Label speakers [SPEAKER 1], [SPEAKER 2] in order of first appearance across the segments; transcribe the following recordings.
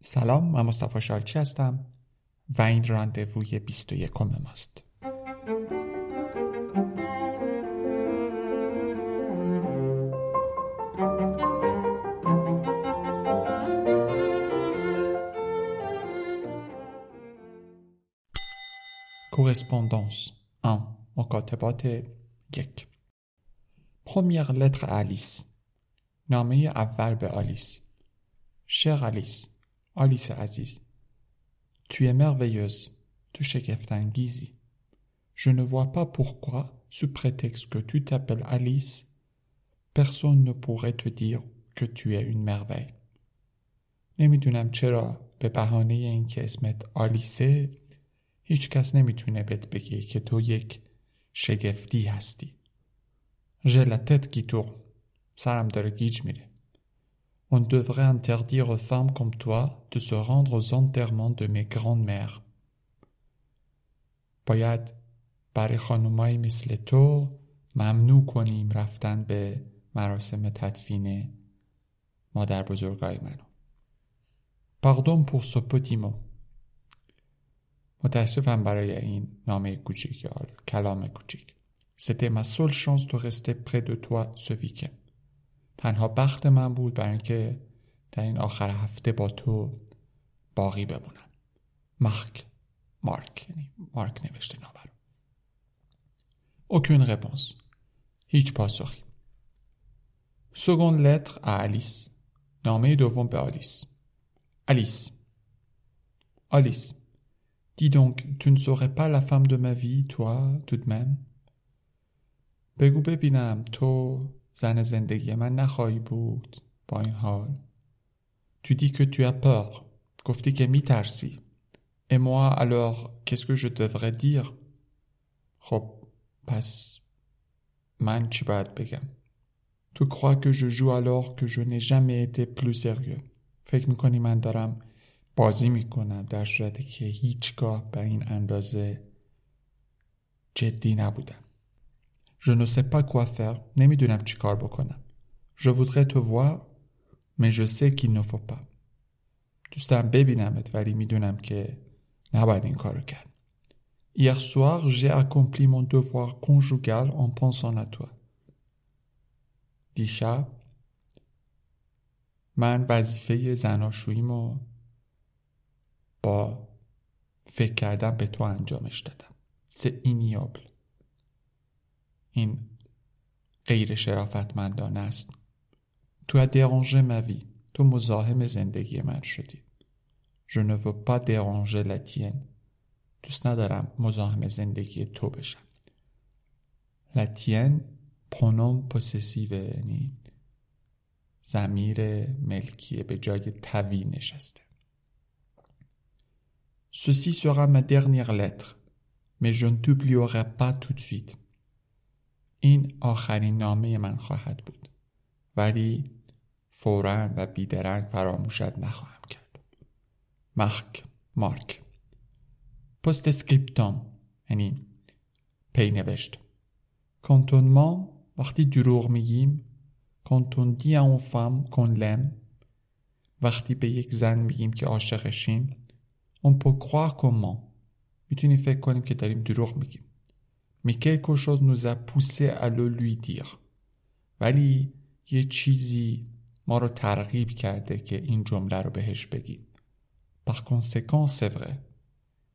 [SPEAKER 1] سلام من مصطفی شالچی هستم و این راندووی 21 ماست. Correspondance 1 مکاتبات یک. Première lettre à Alice. نامه اول به آلیس. Chère Alice. آلیس عزیز Tu es merveilleuse Tu شگفتانگیزی Je ne vois pas pourquoi, sous prétexte que tu t'appelles Alice, personne ne pourrait te dire que tu es une merveille. نمی‌دونم چرا به بهانه اینکه اسمت آلیسه هیچ کس نمی‌تونه بهت بگه که تو یک شگفتی هستی. ژلتت گیتو سرم داره گیج میره. On devrait interdire aux femmes comme toi de se rendre aux enterrements de mes grandes-mères. باید برای خانمایی مثل تو ممنوع کنیم رفتن به مراسم تدفین مادر بزرگای منو. Pardon pour ce petit mot. متاسفم برای این نامه کوچیک یا کلام کوچیک. C'était ma seule chance de rester près de toi ce week-end. تنها بخت من بود برای اینکه در این آخر هفته با تو باقی بمونم. مارک مارک یعنی مارک نوشته رو. Aucune réponse. هیچ پاسخی. Seconde lettre à Alice. نامه دوم به آلیس. Alice. Alice. Dis donc, tu ne serais pas la femme de ma vie, toi, tout de même بگو ببینم تو زن زندگی من نخواهی بود با این حال. Dis que tu as peur. گفتی که میترسی. Et moi alors, qu'est-ce que je devrais dire? خب پس من چی باید بگم؟ Tu crois que je joue alors je n'ai jamais été plus sérieux. فکر می‌کنی من دارم بازی می‌کنم در صورتی که هیچگاه به این اندازه جدی نبودم. Je ne sais pas quoi faire. نمی‌دونم چی کار بکنم Je voudrais te voir mais je sais qu'il ne faut pas. دوست دارم ببینمت ولی می‌دونم که نباید این کارو کرد Hier soir j'ai accompli mon devoir conjugal en pensant à toi. دیشب من وظیفه زناشوییمو با فکر کردن به تو انجامش دادم سه اینیابل این غیر شرافتمندانه است تو dérangé ma vie تو مزاحم زندگی من شدی Je ne veux pas déranger la tienne دوست ندارم مزاحم زندگی تو بشم La tienne pronom possessive یعنی زمیر ملکیه به جای توی نشسته Ceci sera ma dernière lettre, mais je ne t'oublierai pas tout de suite. این آخرین نامه من خواهد بود. ولی فورا و بیدرنگ فراموشت نخواهم کرد. مارک مارک Post-scriptum یعنی پی نوشت. Quand on ment وقتی دروغ میگیم Quand on dit à une femme qu'on l'aime وقتی به یک زن میگیم که عاشقشیم On peut croire qu'on ment می‌تونیم فکر کنیم که داریم دروغ میگیم Mais quelque chose nous a poussé à le lui dire. ولی یه چیزی ما رو ترغیب کرده که این جمله رو بهش بگیم. Par conséquent c'est vrai.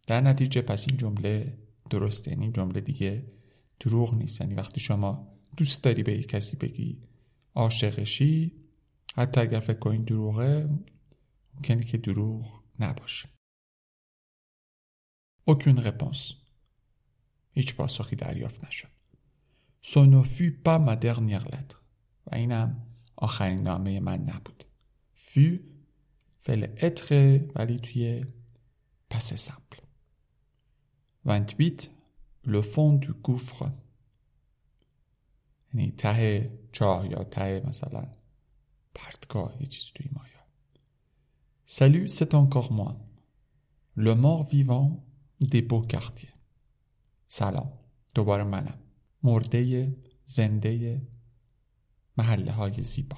[SPEAKER 1] در نتیجه پس این جمله درسته. یعنی این جمله دیگه دروغ نیست. یعنی وقتی شما دوست داری به یک کسی بگی عاشقشی حتی اگر فکر کنید دروغه ممکنه که دروغ نباشه. Aucune réponse. هیچ پاسخی دریافت نشد. Pas ma dernière lettre. و اینم آخرین نامه من نبود. fut فعل اتره ولی توی پس سمپل. 28 le fond du gouffre یعنی ته چاه یا ته مثلا پرتگاه یه چیز توی مایا Salut, c'est encore moi. Le mort vivant des. سلام. دوباره منم. مرده زنده محله های زیبا.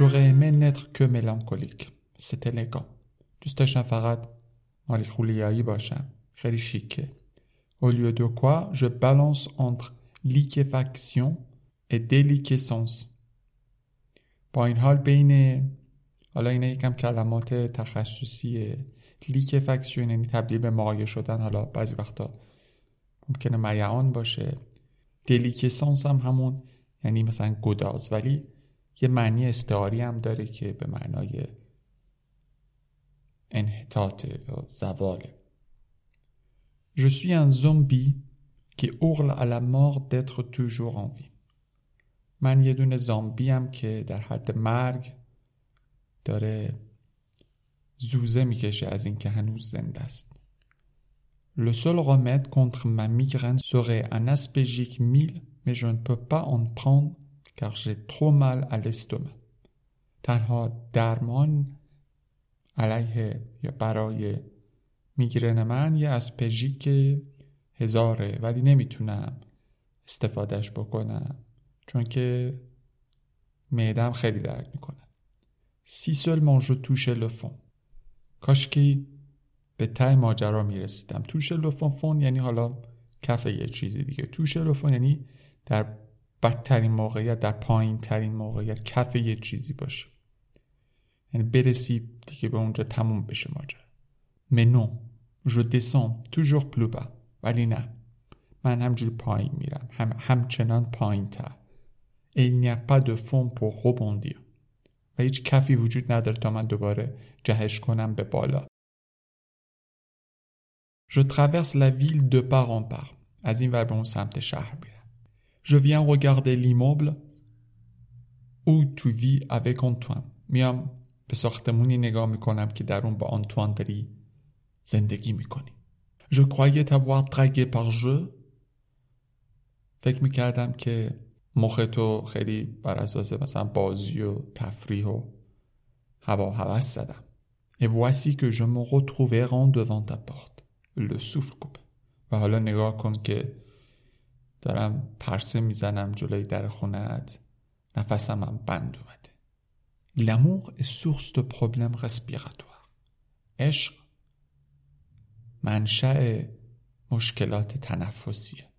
[SPEAKER 1] J'aurais aimé n'être que mélancolique. C'est élégant. دوست داشتم فقط مالی خولیایی باشم. خیلی شیکه. Au lieu de quoi, je balance entre liquéfaction et déliquescence. با این حال بین حالا اینا یکم کلمات تخصصیه لیکفکسیون یعنی تبدیل به مایع شدن حالا بعضی وقتا ممکنه میعان باشه دلیکسانس هم همون یعنی مثلا گداز ولی یه معنی استعاری هم داره که به معنای انحطاط یا زواله Je suis un zombie qui hurle à la mort d'être toujours en vie. من یه دونه زامبی هم که در حد مرگ داره زوزه می‌کشه از اینکه هنوز زنده است. Le seul remède contre ma migraine serait un aspégique 1000, mais je ne peux pas en prendre car j'ai trop mal à l'estomac. تنها درمان علیه یا برای میگرن من یه اسپژیک هزاره ولی نمی‌تونم استفادهش بکنم چون که معدم خیلی درد می‌کنه. سی seulement je touchais le fond کاشکی به ته ماجرا می‌رسیدم. توش لوفون یعنی حالا کف یه چیزی دیگه. توش لوفون یعنی در بدترین موقعیت در پایین ترین موقعیت کف یه چیزی باشه. یعنی برسی دیگه به اونجا تموم بشه ماجرا. منو جو descends. Toujours plus ولی نه. من همجوری پایین میرم. هم همچنان پایین تر a pas de fond pour rebondir. و هیچ کفی وجود نداره تا من دوباره جهش کنم به بالا. Je traverse la ville de part en part. از این ور به اون سمت شهر میرم. Je viens regarder l'immeuble où tu vis avec Antoine. میام به ساختمونی نگاه می‌کنم که در اون با آنتوان داری زندگی می‌کنی. Je croyais t'avoir dragué par jeu. فکر می‌کردم که مخ تو خیلی بر اساس مثلا بازی و تفریح و هوا هوس زدم. Et voici que je me retrouvais rond devant ta porte. لسوف کوب و حالا نگاه کن که دارم پرسه می‌زنم جلوی در خونت نفسم هم بند اومده L'amour est source de problèmes respiratoires. عشق منشأ مشکلات تنفسیه.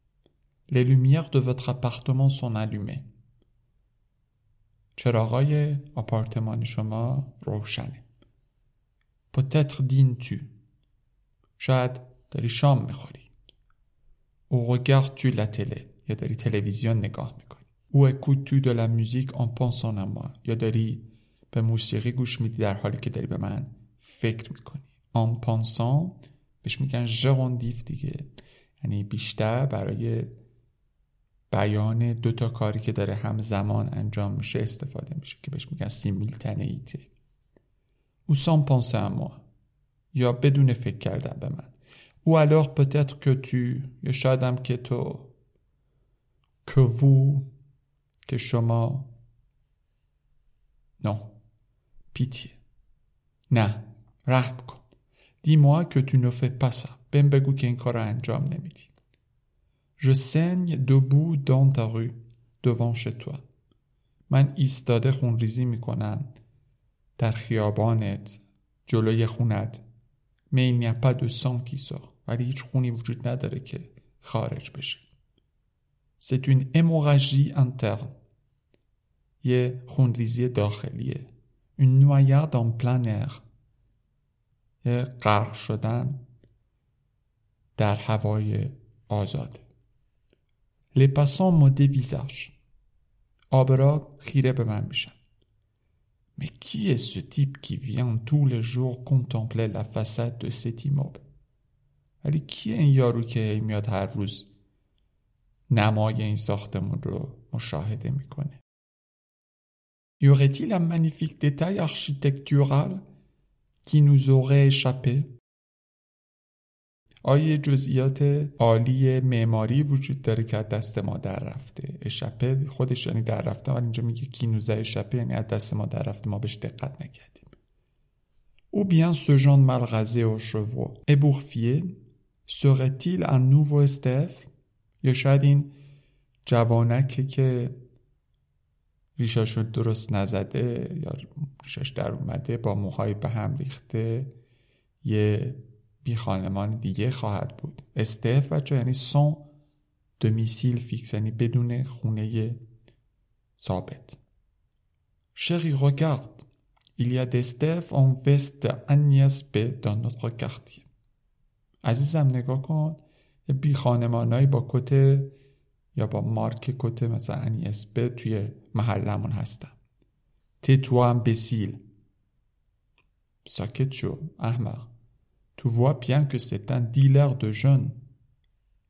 [SPEAKER 1] Les lumières de votre appartement sont allumées. چراغای آپارتمان شما روشنه. Peut-être dînes-tu. شاید داری شام می‌خوری او regardes tu la télé. یا داری تلویزیون نگاه می‌کنی او écoutes tu de la musique en pensant à moi? یا داری به موسیقی گوش میدی در حالی که داری به من فکر می‌کنی en pensant بهش میگن ژروندیف دیگه یعنی بیشتر برای بیان دو تا کاری که داره همزمان انجام میشه استفاده میشه که بهش میگن سیمیلتنیته او سان پانسه اما یا بدون فکر کردن به من Ou alors peut-être que tu, یا شاید هم که تو که vous که non pitié. نه رحم کن dis-moi que tu ne fais pas ça. بهم بگو که این کار رو انجام Je saigne debout dans ta rue devant chez toi. من ایستاده خونریزی می‌کنم در خیابانت جلوی خونت mais il n'y a pas de sang qui sort ولی هیچ خونی وجود نداره که خارج بشه C'est une hémorragie interne یه خونریزی داخلیه Une noyade en plein air یه غرق شدن در هوای آزاد Les passants me dévisagent آبرا خیره به من میشن Mais qui est ce type qui vient tous les jours contempler la façade de cet immeuble ولی کیه این یارو که هی میاد هر روز نمای این ساختمون رو مشاهده میکنه Y aurait-il un magnifique détail architectural qui nous aurait échappé آیا جزئیات عالی معماری وجود داره که از دست ما در رفته؟ اشپه خودش یعنی در رفته ولی اینجا میگه کینوزه اشپه یعنی از دست ما در رفته ما بهش دقت نکردیم. Ce genre mal rasé aux chevaux ébourffié serait-il un nouveau STF یا شاید این جوانکی که ریشاش رو درست نزده یا ریشاش در اومده با موهای به هم ریخته یه بی خانمان دیگه خواهد بود. استف بچه یعنی سون دومیسیل فیکس یعنی بدون خونه ثابت. Chérie, regarde, il y a des Steph en veste Agnès B dans. عزیزم نگاه کن. یه بی خانمانایی با کت یا با مارک کت مثلا انیس ب توی محلمون هستن. تی تو هم بسیل ساکت شو احمق. تو vois bien que c'est un dealer de jeunes.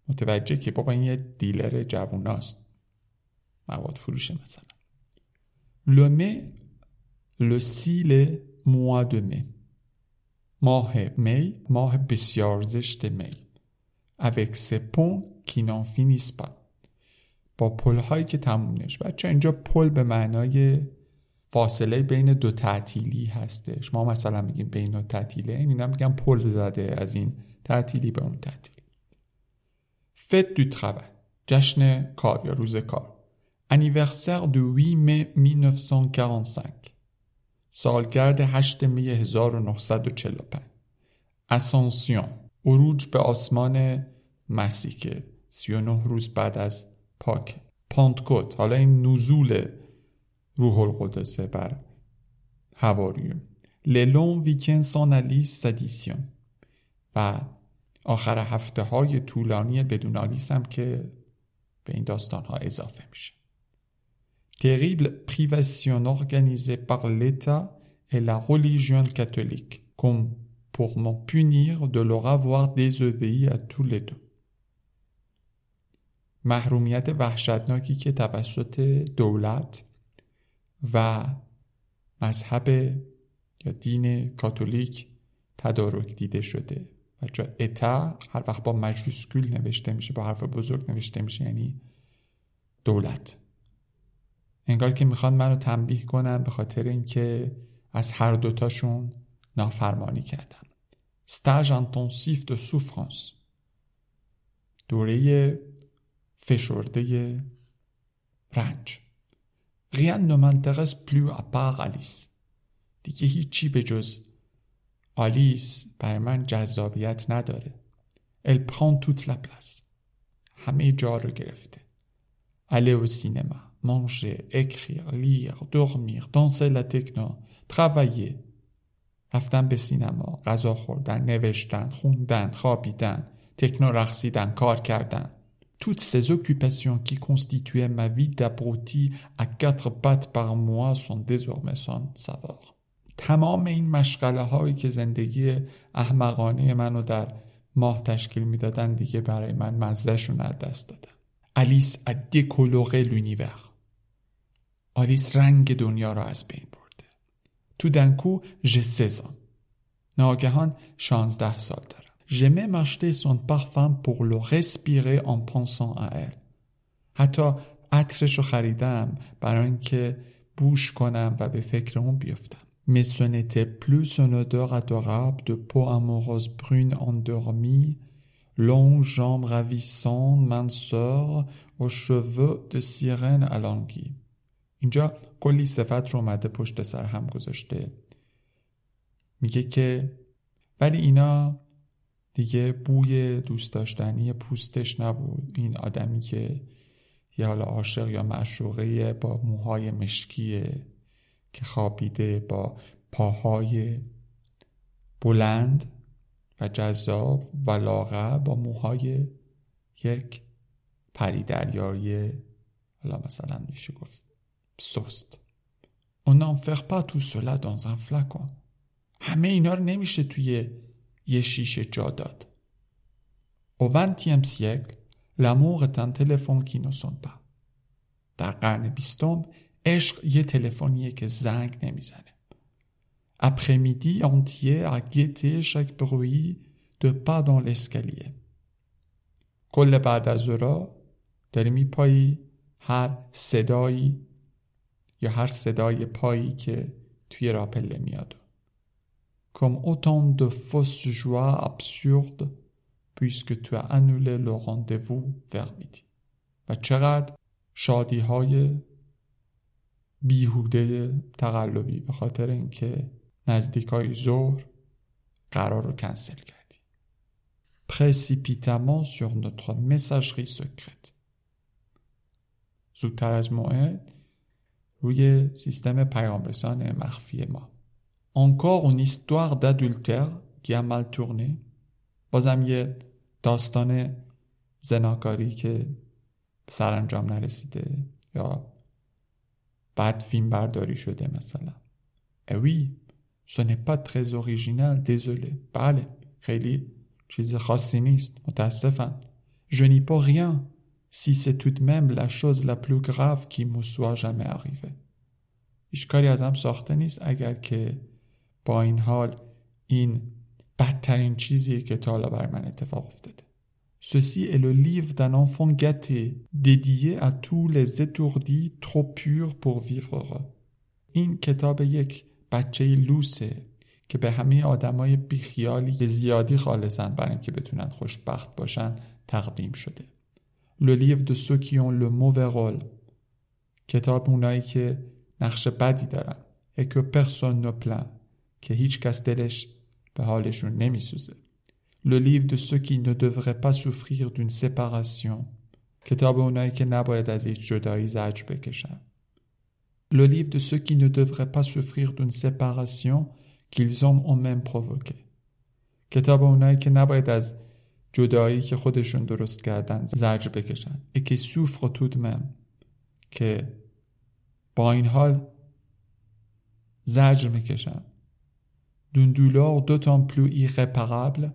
[SPEAKER 1] متوجه که بابا این یه دیلر جووناست مواد فروشه مثلا Le mai, le سیل mois de mai. ماه می ماه بسیار زشت می avec ces ponts qui n'en finissent pas. با پل هایی که تموم نمیشه بچه اینجا پل به معنای فاصله بین دو تعطیلی هستش ما مثلا میگیم بین دو تعطیله این اینا میگن پل زده از این تعطیلی به اون تعطیلی. فت دو travail جشن کار یا روز کار. Anniversaire de 8 mai 1945 سالگرد 8 می 1945 اسانسیون عروج به آسمان مسیح که 39 روز بعد از پاک. پانتکوت حالا این نزول روح القدسه بر هواریون للون ویکن سانالیس سدیسیون. و آخر هفته های طولانی بدون آلیس هم که به این داستان ها اضافه میشه. organisée par l'État et la religion catholique, comme pour m'en punir de leur avoir désobéi à tous les deux. محرومیت وحشتناکی که توسط دولت و مذهب یا دین کاتولیک تدارک دیده شده. و جا اتا هر وقت با مجلوسکول نوشته میشه با حرف بزرگ نوشته میشه یعنی دولت. انگار که می‌خوان منو تنبیه کنن به خاطر اینکه از هر دوتاشون نافرمانی کردم. Stage intensif de souffrance دوره فشرده رنج. rien ne m'intéresse plus à part Alice. دیگه هیچی به جز آلیس برای من جذابیت نداره. Elle prend toute la place. همه جا رو گرفته. اله او سینما. مانجه. اکریر. لیر. دورمیر. دانسه لا تکنو. رفتن به سینما. غذا خوردن. نوشتن. خوندن. خوابیدن. تکنو رقصیدن. کار کردن. Toutes ces occupations qui constituaient ma vie d'abruti à quatre pattes par mois sont désormais sans saveur. تمام این مشغله هایی که زندگی احمقانه منو در ماه تشکیل می‌دادن دیگه برای من مزهشون از دست دادن. آلیس décoloré l'univers. آلیس رنگ دنیا را از بین برده. تو دنکو 16 ans. ناگهان 16 سال دارم. J'ai même acheté son parfum pour le respirer en pensant à elle. حتی عطرش رو خریدم برای اینکه بوش کنم و به فکر اون بیفتم Mais ce n'était plus son odeur adorable de peau amoureuse brune endormie, longues jambes ravissantes, minceur, aux cheveux de sirène alanguie. اینجا کلی صفت رو اومده پشت سر هم گذاشته میگه که ولی اینا دیگه بوی دوست داشتنی پوستش نبود این آدمی که یه حالا عاشق یا معشوقه با موهای مشکیه که خوابیده با پاهای بلند و جذاب و لاغر با موهای یک پری دریایی حالا مثلا میشه گفت سست On n'en fait pas tout cela dans un. همه اینا رو نمیشه توی یه شیشه جا داد. XXe siècle, l'amour est un téléphone qui ne sonne pas. در قرن بیستم عشق یه تلفنیه که زنگ نمی‌زنه. Après-midi entier à guetter chaque bruit de pas dans l'escalier. کل بعد از ظهرا داری میپایی هر صدایی یا هر صدای پایی که توی راپله میاد. Comme autant de fausses joies absurdes puisque tu as annulé le rendez-vous vers midi. و چقدر شادی های بیهوده تقلبی به خاطر اینکه نزدیک های ظهر قرار رو کنسل کردی. Précipitamment sur notre messagerie secrète. زودتر از موعد روی سیستم پیامرسان مخفی ما. Encore une histoire d'adultère qui a mal tourné. بازم یه داستان زناکاری که سرانجام نرسیده یا بعد فیلم برداری شده مثلا. Eh oui, ce n'est pas très original, désolé. بله خیلی چیز خاصی نیست متاسفم. Je n'y peux rien si c'est tout de même la chose la plus grave qui me soit jamais arrivée. هیچ کاری ازم ساخته نیست اگر که با این حال این بدترین چیزیه که تا حالا بر من اتفاق افتاده. Ceci est le livre d'un enfant gâté, dédié à tous les étourdis trop purs pour vivre heureux. این کتاب یک بچه لوسه که به همه آدمای بیخیالی که زیادی خالصن برای اینکه بتونن خوشبخت باشن تقدیم شده. Le livre de ceux qui ont le mauvais rôle. کتاب اونایی که نقش بدی دارن. Et que personne ne plaint. که هیچ کس دلش به حالشون نمیسوزه. Le livre de ceux qui ne devraient pas souffrir d'une séparation. کتاب اونایی که نباید از یک جدایی زجر بکشن. Le livre de ceux qui ne devraient pas souffrir d'une séparation qu'ils ont eux-mêmes provoquée. کتاب اونایی که نباید از جدایی که خودشون درست کردن زجر بکشن. Et qui souffrent tout de même. که با این حال زجر می‌کشن. D'une douleur d'autant plus irréparable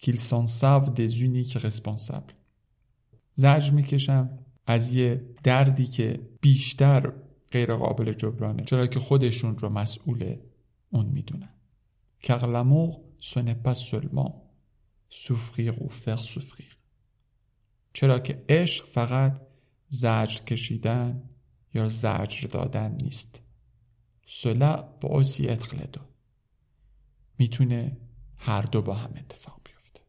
[SPEAKER 1] qu'ils s'en savent des uniques responsables. زجر می‌کشم از یه دردی که بیشتر غیر قابل جبرانه چرا که خودشون رو مسئول اون می‌دونن. Car l'amour ce n'est pas seulement souffrir ou faire souffrir. چرا که عشق فقط زجر کشیدن یا زجر دادن نیست. Cela peut aussi être les deux. می‌تونه هر دو با هم اتفاق بیفته.